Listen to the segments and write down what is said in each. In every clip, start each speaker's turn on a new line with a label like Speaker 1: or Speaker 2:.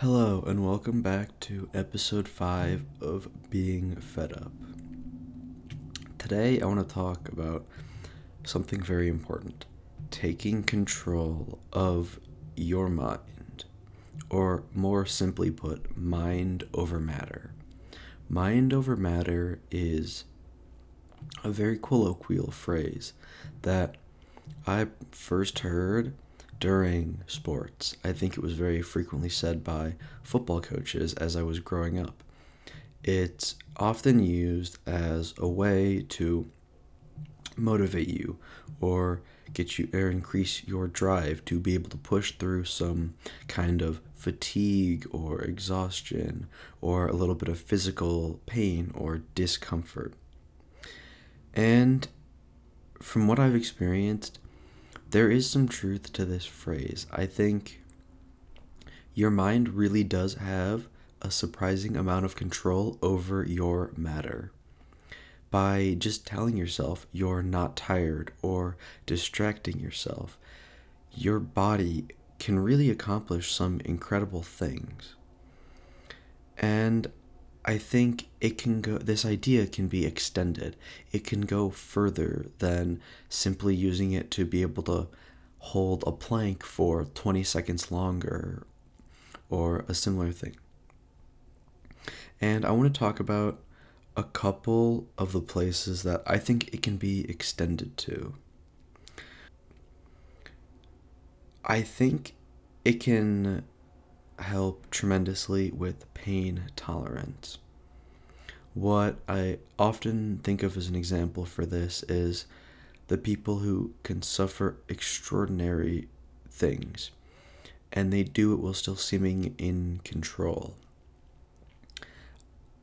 Speaker 1: Hello, and welcome back to episode 5 of Being Fed Up. Today, I want to talk about something very important taking control of your mind, or more simply put, mind over matter. Mind over matter is a very colloquial phrase that I first heard during sports. I think it was very frequently said by football coaches as I was growing up. It's often used as a way to motivate you or get you or increase your drive to be able to push through some kind of fatigue or exhaustion or a little bit of physical pain or discomfort. And from what I've experienced, there is some truth to this phrase. I think your mind really does have a surprising amount of control over your matter. By just telling yourself you're not tired or distracting yourself, your body can really accomplish some incredible things. And I think it can go, this idea can be extended. It can go further than simply using it to be able to hold a plank for 20 seconds longer or a similar thing. And I want to talk about a couple of the places that I think it can be extended to. I think it can help tremendously with pain tolerance. What I often think of as an example for this is the people who can suffer extraordinary things and they do it while still seeming in control.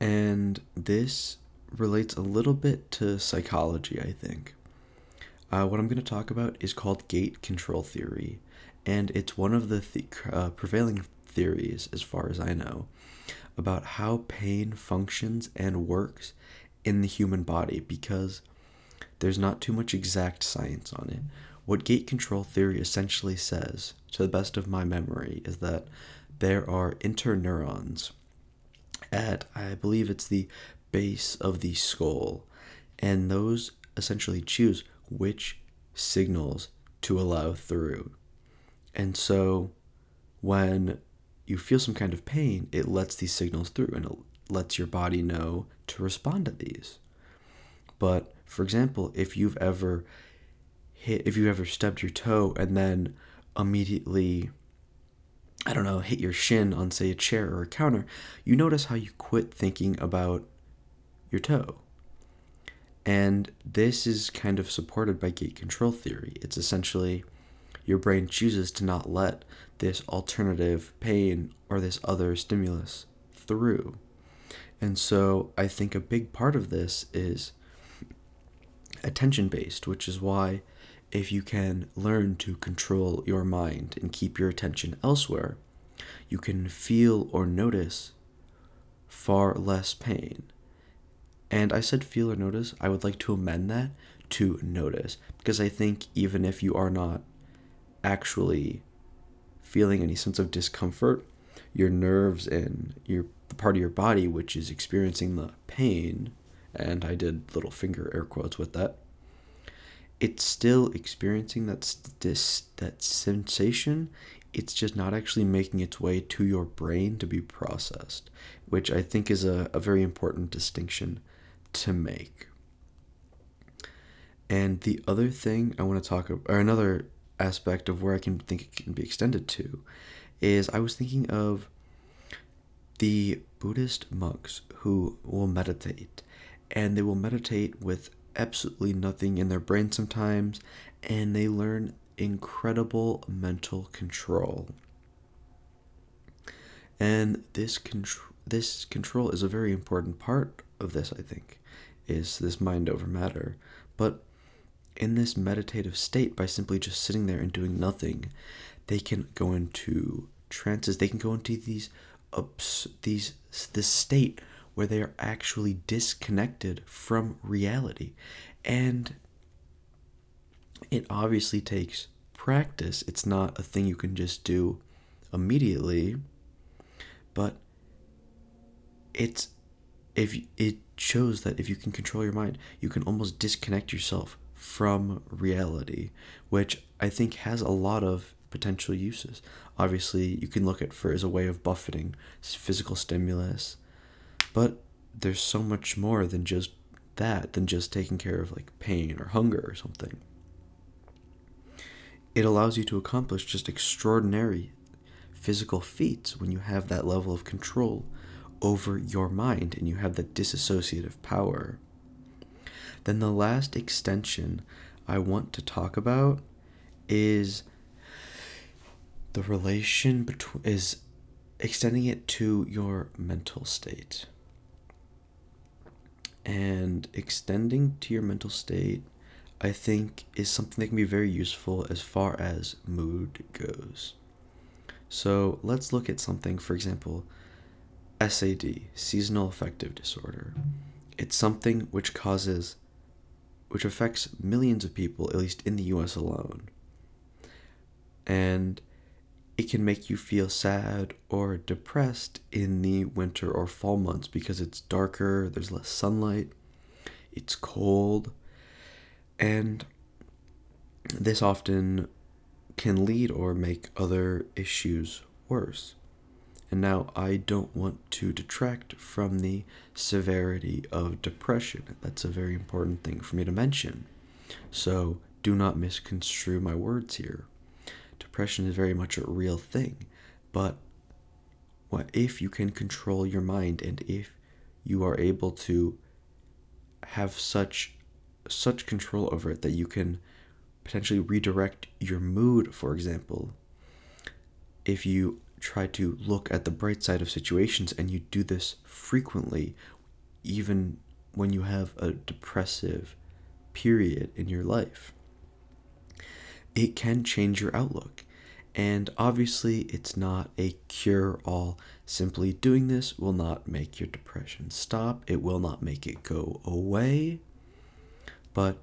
Speaker 1: And this relates a little bit to psychology, I think. Uh, what I'm going to talk about is called gate control theory, and it's one of the, uh, prevailing theories, as far as I know, about how pain functions and works in the human body because there's not too much exact science on it. What gate control theory essentially says, to the best of my memory, is that there are interneurons at, I believe it's the base of the skull, and those essentially choose which signals to allow through. And so when you feel some kind of pain, it lets these signals through and it lets your body know to respond to these. But for example, if you've ever hit, if you've ever stubbed your toe and then immediately, I don't know, hit your shin on, say, a chair or a counter, you notice how you quit thinking about your toe. And this is kind of supported by gate control theory. It's essentially your brain chooses to not let this alternative pain or this other stimulus through. And so I think a big part of this is attention based, which is why if you can learn to control your mind and keep your attention elsewhere, you can feel or notice far less pain. And I said feel or notice, I would like to amend that to notice because I think even if you are not actually feeling any sense of discomfort, your nerves and your the part of your body which is experiencing the pain, and I did little finger air quotes with that. It's still experiencing that this that sensation. It's just not actually making its way to your brain to be processed, which I think is a, a very important distinction to make. And the other thing I want to talk about, or another aspect of where I can think it can be extended to is I was thinking of the Buddhist monks who will meditate and they will meditate with absolutely nothing in their brain sometimes and they learn incredible mental control. And this control this control is a very important part of this, I think, is this mind over matter. But in this meditative state by simply just sitting there and doing nothing they can go into trances. They can go into these ups these this state where they are actually disconnected from reality. And it obviously takes practice. It's not a thing you can just do immediately but it's if it shows that if you can control your mind, you can almost disconnect yourself from reality, which I think has a lot of potential uses. Obviously, you can look at for as a way of buffeting physical stimulus, but there's so much more than just that, than just taking care of like pain or hunger or something. It allows you to accomplish just extraordinary physical feats when you have that level of control over your mind and you have that dissociative power. Then the last extension I want to talk about is the relation between is extending it to your mental state. And extending to your mental state, I think, is something that can be very useful as far as mood goes. So let's look at something, for example, SAD, seasonal affective disorder. It's something which causes, which affects millions of people, at least in the US alone. And it can make you feel sad or depressed in the winter or fall months because it's darker, there's less sunlight, it's cold, and this often can lead or make other issues worse. And now I don't want to detract from the severity of depression. That's a very important thing for me to mention. So do not misconstrue my words here depression is very much a real thing. But what if you can control your mind and if you are able to have such such control over it that you can potentially redirect your mood, for example. If you try to look at the bright side of situations and you do this frequently, even when you have a depressive period in your life, it can change your outlook. And obviously, it's not a cure all. Simply doing this will not make your depression stop, it will not make it go away, but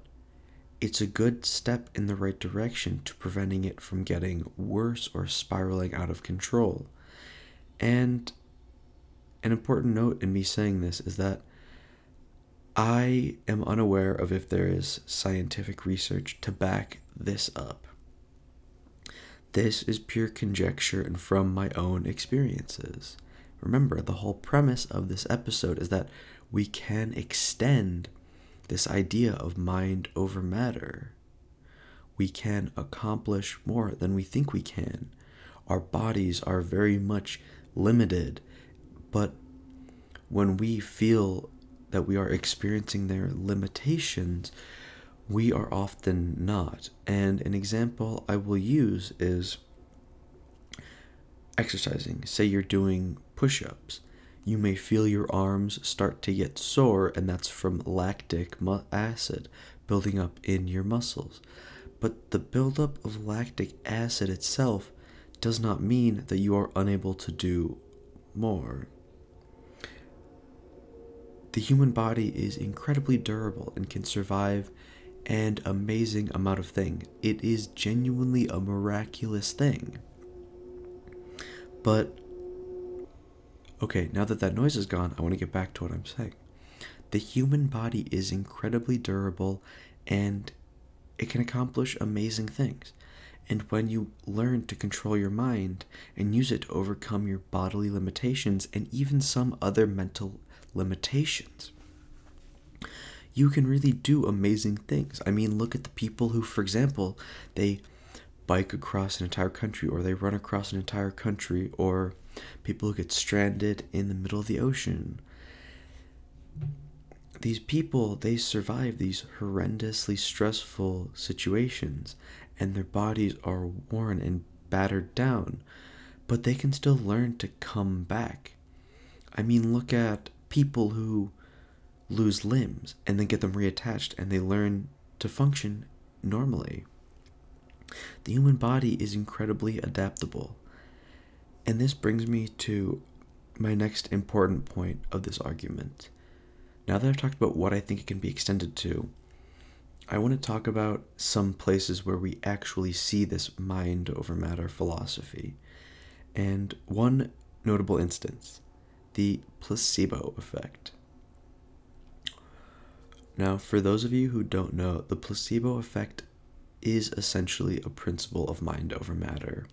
Speaker 1: it's a good step in the right direction to preventing it from getting worse or spiraling out of control. And an important note in me saying this is that I am unaware of if there is scientific research to back this up. This is pure conjecture and from my own experiences. Remember, the whole premise of this episode is that we can extend this idea of mind over matter. We can accomplish more than we think we can. Our bodies are very much limited, but when we feel that we are experiencing their limitations, we are often not. And an example I will use is exercising. Say you're doing push ups. You may feel your arms start to get sore, and that's from lactic acid building up in your muscles. But the buildup of lactic acid itself does not mean that you are unable to do more. The human body is incredibly durable and can survive an amazing amount of thing. It is genuinely a miraculous thing. But okay, now that that noise is gone, I want to get back to what I'm saying. The human body is incredibly durable and it can accomplish amazing things. And when you learn to control your mind and use it to overcome your bodily limitations and even some other mental limitations, you can really do amazing things. I mean, look at the people who, for example, they bike across an entire country or they run across an entire country or people who get stranded in the middle of the ocean. These people, they survive these horrendously stressful situations and their bodies are worn and battered down, but they can still learn to come back. I mean, look at people who lose limbs and then get them reattached and they learn to function normally. The human body is incredibly adaptable. And this brings me to my next important point of this argument. Now that I've talked about what I think it can be extended to, I want to talk about some places where we actually see this mind over matter philosophy. And one notable instance the placebo effect. Now, for those of you who don't know, the placebo effect is essentially a principle of mind over matter.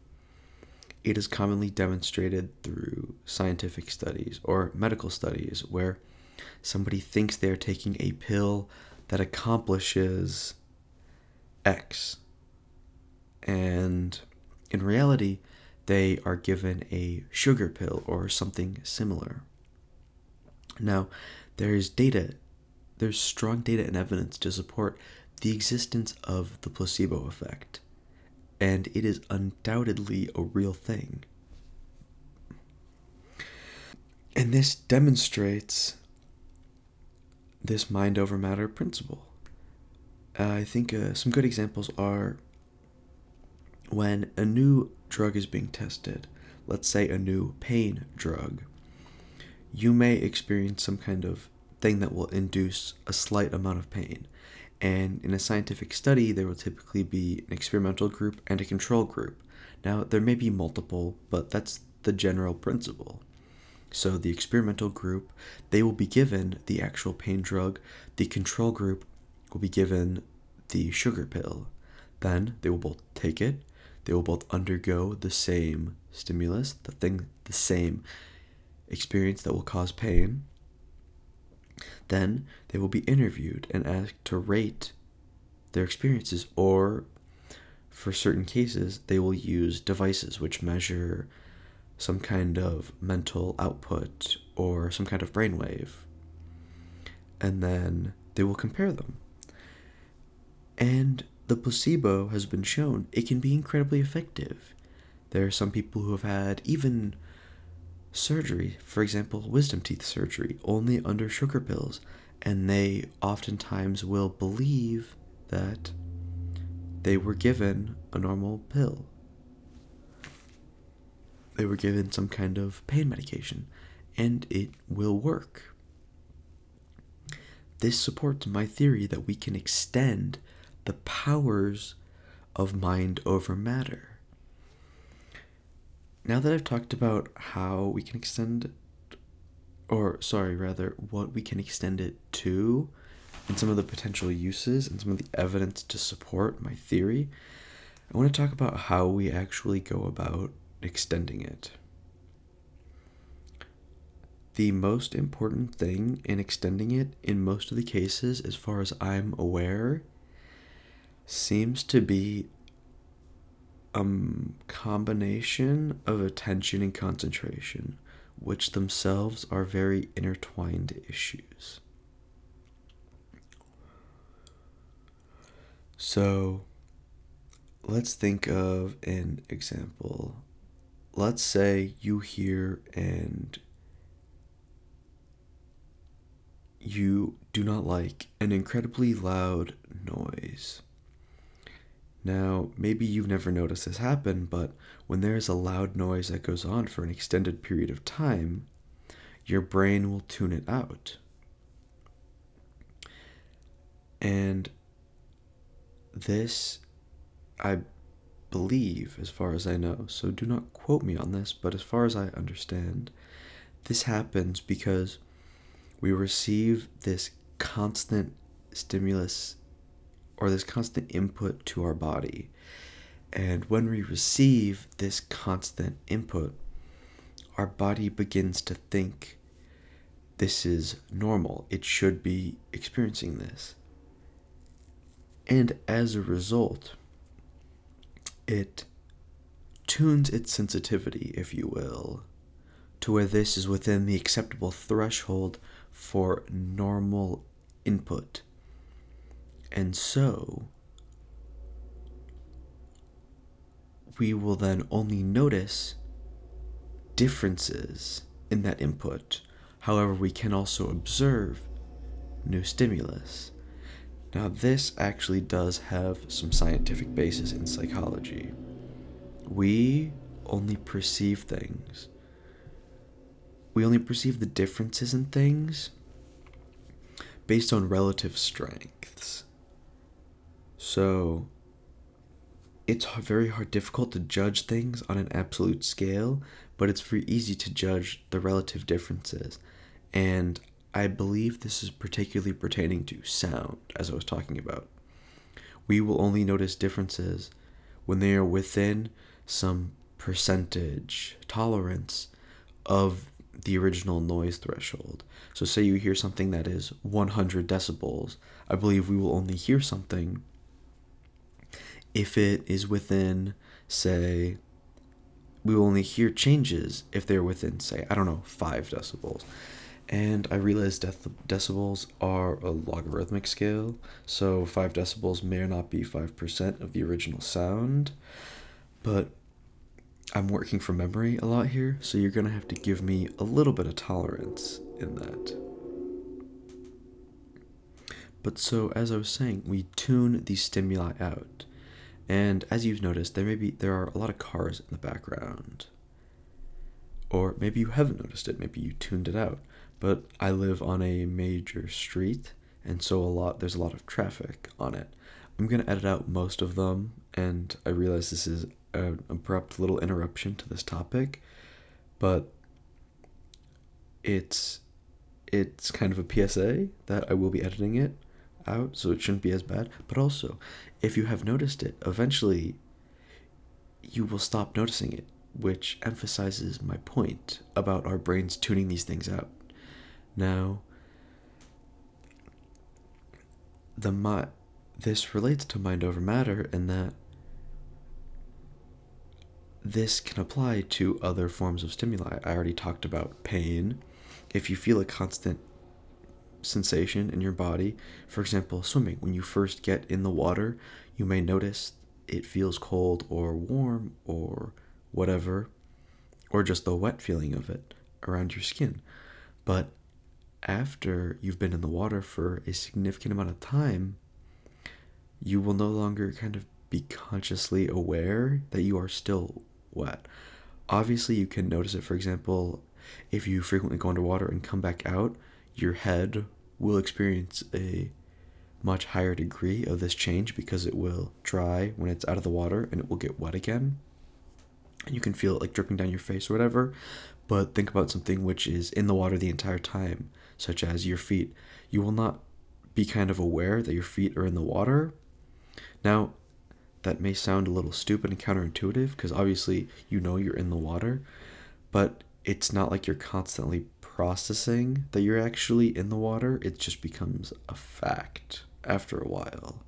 Speaker 1: It is commonly demonstrated through scientific studies or medical studies where somebody thinks they're taking a pill that accomplishes X. And in reality, they are given a sugar pill or something similar. Now, there's data, there's strong data and evidence to support the existence of the placebo effect, and it is undoubtedly a real thing. And this demonstrates this mind over matter principle. Uh, I think uh, some good examples are when a new drug is being tested, let's say a new pain drug, you may experience some kind of thing that will induce a slight amount of pain. And in a scientific study, there will typically be an experimental group and a control group. Now, there may be multiple, but that's the general principle. So, the experimental group, they will be given the actual pain drug. The control group will be given the sugar pill. Then they will both take it they will both undergo the same stimulus, the thing, the same experience that will cause pain. Then they will be interviewed and asked to rate their experiences, or for certain cases, they will use devices which measure some kind of mental output or some kind of brainwave. And then they will compare them. And the placebo has been shown it can be incredibly effective. There are some people who have had even surgery, for example, wisdom teeth surgery, only under sugar pills, and they oftentimes will believe that they were given a normal pill. They were given some kind of pain medication, and it will work. This supports my theory that we can extend the powers of mind over matter. Now that I've talked about how we can extend, or sorry, rather, what we can extend it to, and some of the potential uses and some of the evidence to support my theory, I want to talk about how we actually go about extending it. The most important thing in extending it, in most of the cases, as far as I'm aware, seems to be a combination of attention and concentration, which themselves are very intertwined issues. So, let's think of an example. Let's say you hear and you do not like an incredibly loud noise. Now, maybe you've never noticed this happen, but when there is a loud noise that goes on for an extended period of time, your brain will tune it out. And this, I believe, as far as I know, so do not quote me on this, but as far as I understand, this happens because we receive this constant stimulus or this constant input to our body. And when we receive this constant input, our body begins to think this is normal. It should be experiencing this. And as a result, it tunes its sensitivity, if you will, to where this is within the acceptable threshold for normal input and so, we will then only notice differences in that input. However, we can also observe new stimulus. Now, this actually does have some scientific basis in psychology. We only perceive things, we only perceive the differences in things based on relative strengths. So it's very hard, difficult to judge things on an absolute scale but it's very easy to judge the relative differences. And I believe this is particularly pertaining to sound, as I was talking about. We will only notice differences when they are within some percentage tolerance of the original noise threshold. So, say you hear something that is 100 decibels, I believe we will only hear something if it is within, say, we will only hear changes if they're within, say, I don't know, 5 decibels. And I realized dec- decibels are a logarithmic scale, so 5 decibels may or not be 5% of the original sound, but I'm working from memory a lot here, so you're to have to give me a little bit of tolerance in that. But so, as I was saying, we tune these stimuli out. And as you've noticed, there may be there are a lot of cars in the background. Or maybe you haven't noticed it, maybe you tuned it out. But I live on a major street, and so a lot there's a lot of traffic on it. I'm gonna edit out most of them, and I realize this is an abrupt little interruption to this topic, but it's it's kind of a PSA that I will be editing it out, so it shouldn't be as bad. But also, if you have noticed it, eventually you will stop noticing it, which emphasizes my point about our brains tuning these things out. Now, the mi- this relates to mind over matter in that this can apply to other forms of stimuli. I already talked about pain. If you feel a constant sensation in your body, for example, swimming, when you first get in the water, you may notice it feels cold or warm or whatever, or just the wet feeling of it around your skin. But after you've been in the water for a significant amount of time, you will no longer kind of be consciously aware that you are still wet. Obviously, you can notice it, for example, if you frequently go underwater and come back out, your head will experience a much higher degree of this change because it will dry when it's out of the water and it will get wet again. And you can feel it like dripping down your face or whatever. But think about something which is in the water the entire time, such as your feet. You will not be kind of aware that your feet are in the water. Now, that may sound a little stupid and counterintuitive because obviously you know you're in the water, but it's not like you're constantly processing that you're actually in the water. It just becomes a fact after a while.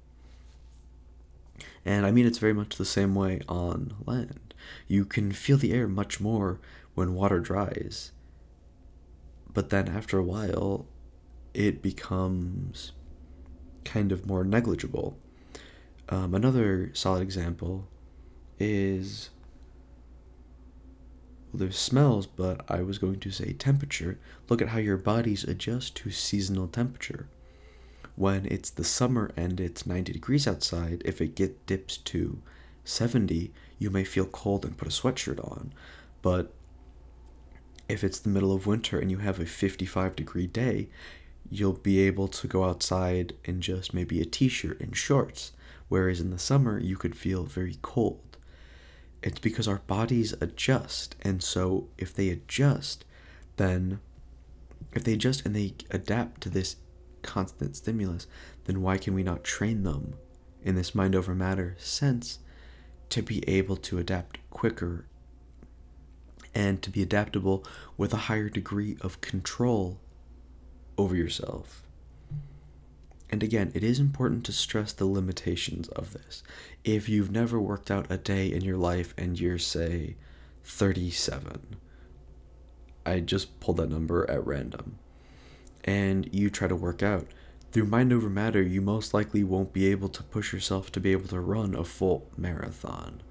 Speaker 1: And I mean, it's very much the same way on land. You can feel the air much more when water dries, but then after a while, it becomes kind of more negligible. Um, another solid example is there's smells, but I was going to say temperature. Look at how your bodies adjust to seasonal temperature. When it's the summer and it's 90 degrees outside, if it get dips to 70, you may feel cold and put a sweatshirt on. But if it's the middle of winter and you have a 55 degree day, you'll be able to go outside in just maybe a t shirt and shorts whereas in the summer you could feel very cold. It's because our bodies adjust, and so if they adjust, then if they adjust and they adapt to this constant stimulus, then why can we not train them in this mind over matter sense to be able to adapt quicker and to be adaptable with a higher degree of control over yourself? And again, it is important to stress the limitations of this. If you've never worked out a day in your life and you're, say, 37, I just pulled that number at random, and you try to work out, through mind over matter, you most likely won't be able to push yourself to be able to run a full marathon.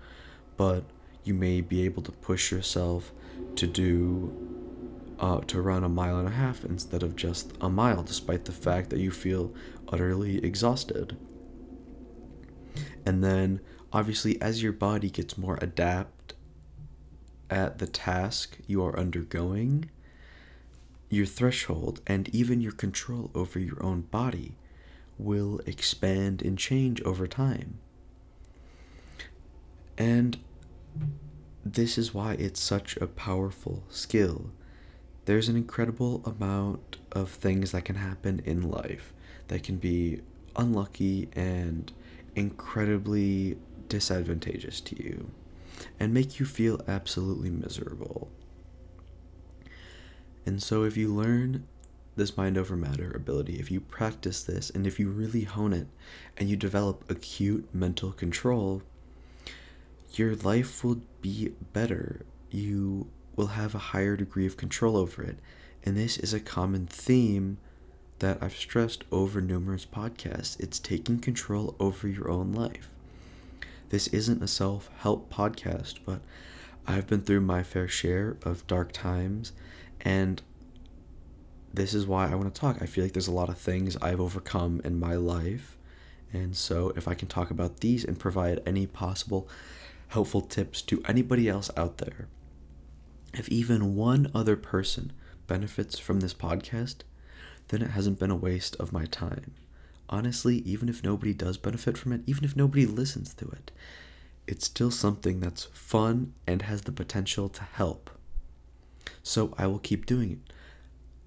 Speaker 1: But you may be able to push yourself to do uh, to run a mile and a half instead of just a mile, despite the fact that you feel utterly exhausted. And then, obviously, as your body gets more adept at the task you are undergoing, your threshold and even your control over your own body will expand and change over time. And this is why it's such a powerful skill. There's an incredible amount of things that can happen in life that can be unlucky and incredibly disadvantageous to you and make you feel absolutely miserable. And so, if you learn this mind over matter ability, if you practice this and if you really hone it and you develop acute mental control, your life will be better. You will have a higher degree of control over it. And this is a common theme that I've stressed over numerous podcasts. It's taking control over your own life. This isn't a self help podcast, but I've been through my fair share of dark times, and this is why I want to talk. I feel like there's a lot of things I've overcome in my life, and so if I can talk about these and provide any possible helpful tips to anybody else out there, if even one other person benefits from this podcast, then it hasn't been a waste of my time. Honestly, even if nobody does benefit from it, even if nobody listens to it, it's still something that's fun and has the potential to help. So I will keep doing it.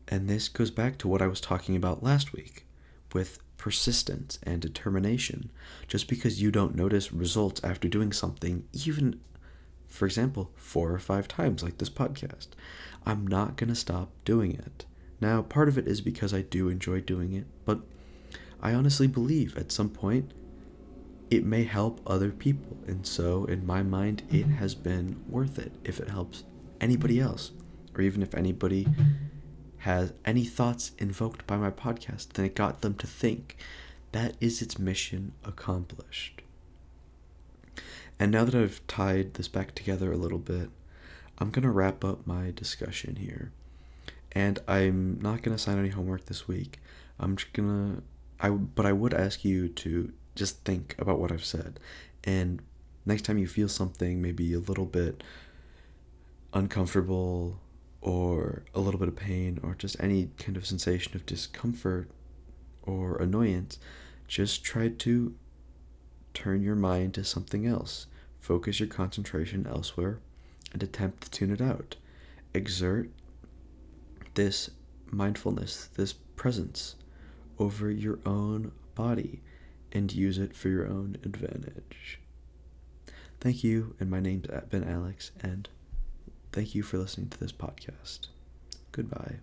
Speaker 1: And this goes back to what I was talking about last week with persistence and determination. Just because you don't notice results after doing something, even, for example, four or five times, like this podcast, I'm not going to stop doing it. Now, part of it is because I do enjoy doing it, but I honestly believe at some point it may help other people. And so, in my mind, it mm-hmm. has been worth it if it helps anybody else, or even if anybody has any thoughts invoked by my podcast, then it got them to think. That is its mission accomplished. And now that I've tied this back together a little bit, I'm going to wrap up my discussion here. And I'm not going to sign any homework this week. I'm just going to I but I would ask you to just think about what I've said. And next time you feel something maybe a little bit uncomfortable or a little bit of pain or just any kind of sensation of discomfort or annoyance, just try to turn your mind to something else. Focus your concentration elsewhere and attempt to tune it out. Exert this mindfulness, this presence over your own body and use it for your own advantage. Thank you, and my name's been Alex, and thank you for listening to this podcast. Goodbye.